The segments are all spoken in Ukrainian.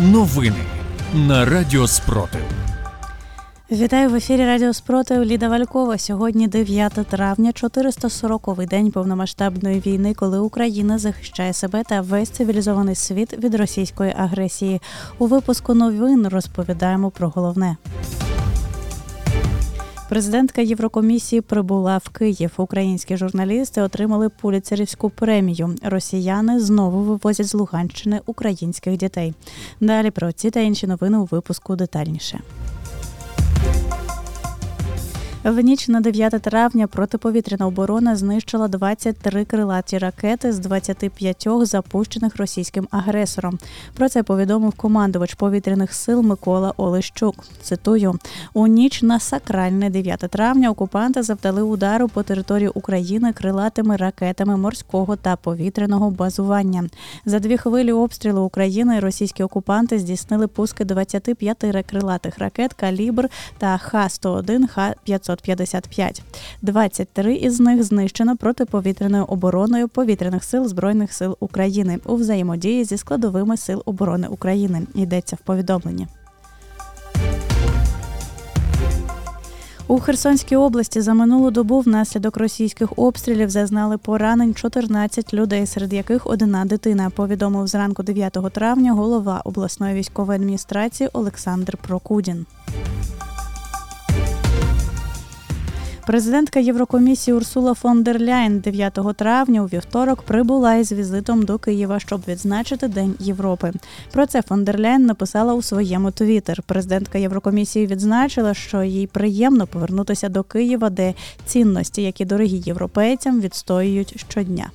Новини на Радіо Спротив. Вітаю в ефірі Радіо Спротив Ліда Валькова. Сьогодні 9 травня, 440-й день повномасштабної війни, коли Україна захищає себе та весь цивілізований світ від російської агресії. У випуску новин розповідаємо про головне. Президентка Єврокомісії прибула в Київ. Українські журналісти отримали поліцерівську премію. Росіяни знову вивозять з Луганщини українських дітей. Далі про ці та інші новини у випуску детальніше. В ніч на 9 травня протиповітряна оборона знищила 23 крилаті ракети з 25 запущених російським агресором. Про це повідомив командувач повітряних сил Микола Олещук. Цитую: у ніч на сакральне 9 травня окупанти завдали удару по території України крилатими ракетами морського та повітряного базування. За дві хвилі обстрілу України російські окупанти здійснили пуски 25 крилатих ракет калібр та Х-101, Х-500. 555. 23 із них знищено протиповітряною обороною повітряних сил збройних сил України у взаємодії зі складовими сил оборони України. Йдеться в повідомленні. У Херсонській області за минулу добу внаслідок російських обстрілів зазнали поранень 14 людей, серед яких одна дитина. Повідомив зранку 9 травня голова обласної військової адміністрації Олександр Прокудін. Президентка Єврокомісії Урсула фон дер Ляйн 9 травня у вівторок прибула із візитом до Києва, щоб відзначити День Європи. Про це фон дер Ляйн написала у своєму твіттер. Президентка Єврокомісії відзначила, що їй приємно повернутися до Києва, де цінності, які дорогі європейцям, відстоюють щодня.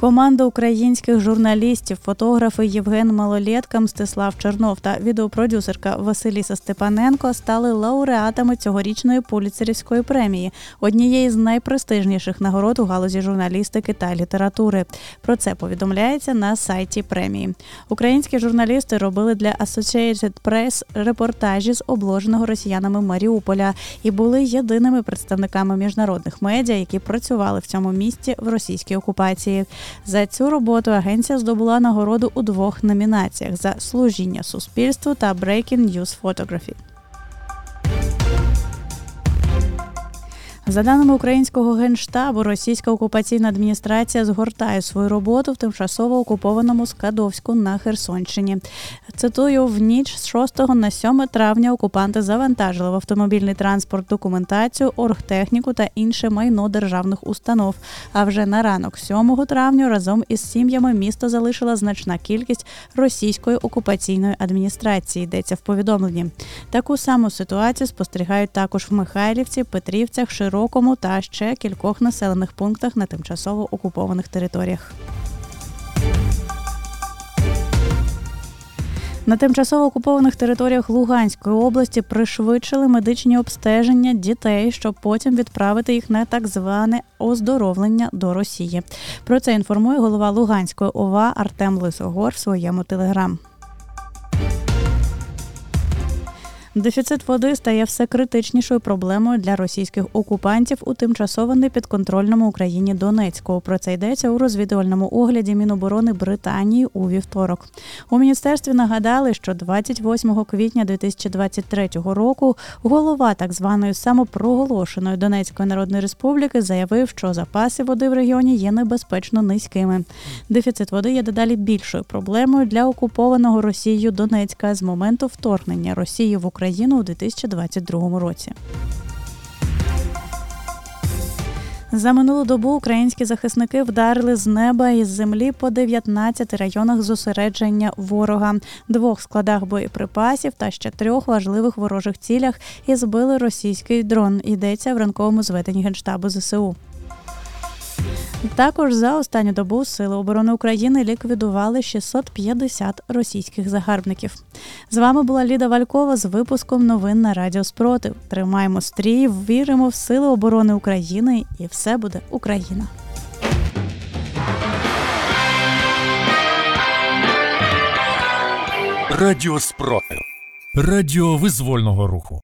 Команда українських журналістів, фотографи Євген Малолєтка, Мстислав Чернов та відеопродюсерка Василіса Степаненко стали лауреатами цьогорічної поліцерівської премії, однієї з найпрестижніших нагород у галузі журналістики та літератури. Про це повідомляється на сайті премії. Українські журналісти робили для Associated Press репортажі з обложеного росіянами Маріуполя і були єдиними представниками міжнародних медіа, які працювали в цьому місті в російській окупації. За цю роботу агенція здобула нагороду у двох номінаціях за служіння суспільству та Breaking News Photography. За даними українського генштабу, російська окупаційна адміністрація згортає свою роботу в тимчасово окупованому Скадовську на Херсонщині. Цитую, в ніч з 6 на 7 травня окупанти завантажили в автомобільний транспорт документацію, оргтехніку та інше майно державних установ. А вже на ранок 7 травня разом із сім'ями місто залишила значна кількість російської окупаційної адміністрації. Йдеться в повідомленні. Таку саму ситуацію спостерігають також в Михайлівці, Петрівцях, Широ. Широкому та ще кількох населених пунктах на тимчасово окупованих територіях. На тимчасово окупованих територіях Луганської області пришвидшили медичні обстеження дітей, щоб потім відправити їх на так зване оздоровлення до Росії. Про це інформує голова Луганської ОВА Артем Лисогор в своєму телеграм. Дефіцит води стає все критичнішою проблемою для російських окупантів у тимчасово непідконтрольному Україні Донецьку. Про це йдеться у розвідувальному огляді Міноборони Британії у вівторок. У міністерстві нагадали, що 28 квітня 2023 року голова так званої самопроголошеної Донецької народної республіки заявив, що запаси води в регіоні є небезпечно низькими. Дефіцит води є дедалі більшою проблемою для окупованого Росією Донецька з моменту вторгнення Росії в Україну. Україну у 2022 році. За минулу добу українські захисники вдарили з неба і з землі по 19 районах зосередження ворога, двох складах боєприпасів та ще трьох важливих ворожих цілях і збили російський дрон. Йдеться в ранковому зведенні генштабу ЗСУ. Також за останню добу Сили оборони України ліквідували 650 російських загарбників. З вами була Ліда Валькова з випуском новин на Радіо Спротив. Тримаємо стрій, віримо в Сили оборони України, і все буде Україна. Радіо Спротив. Радіо визвольного руху.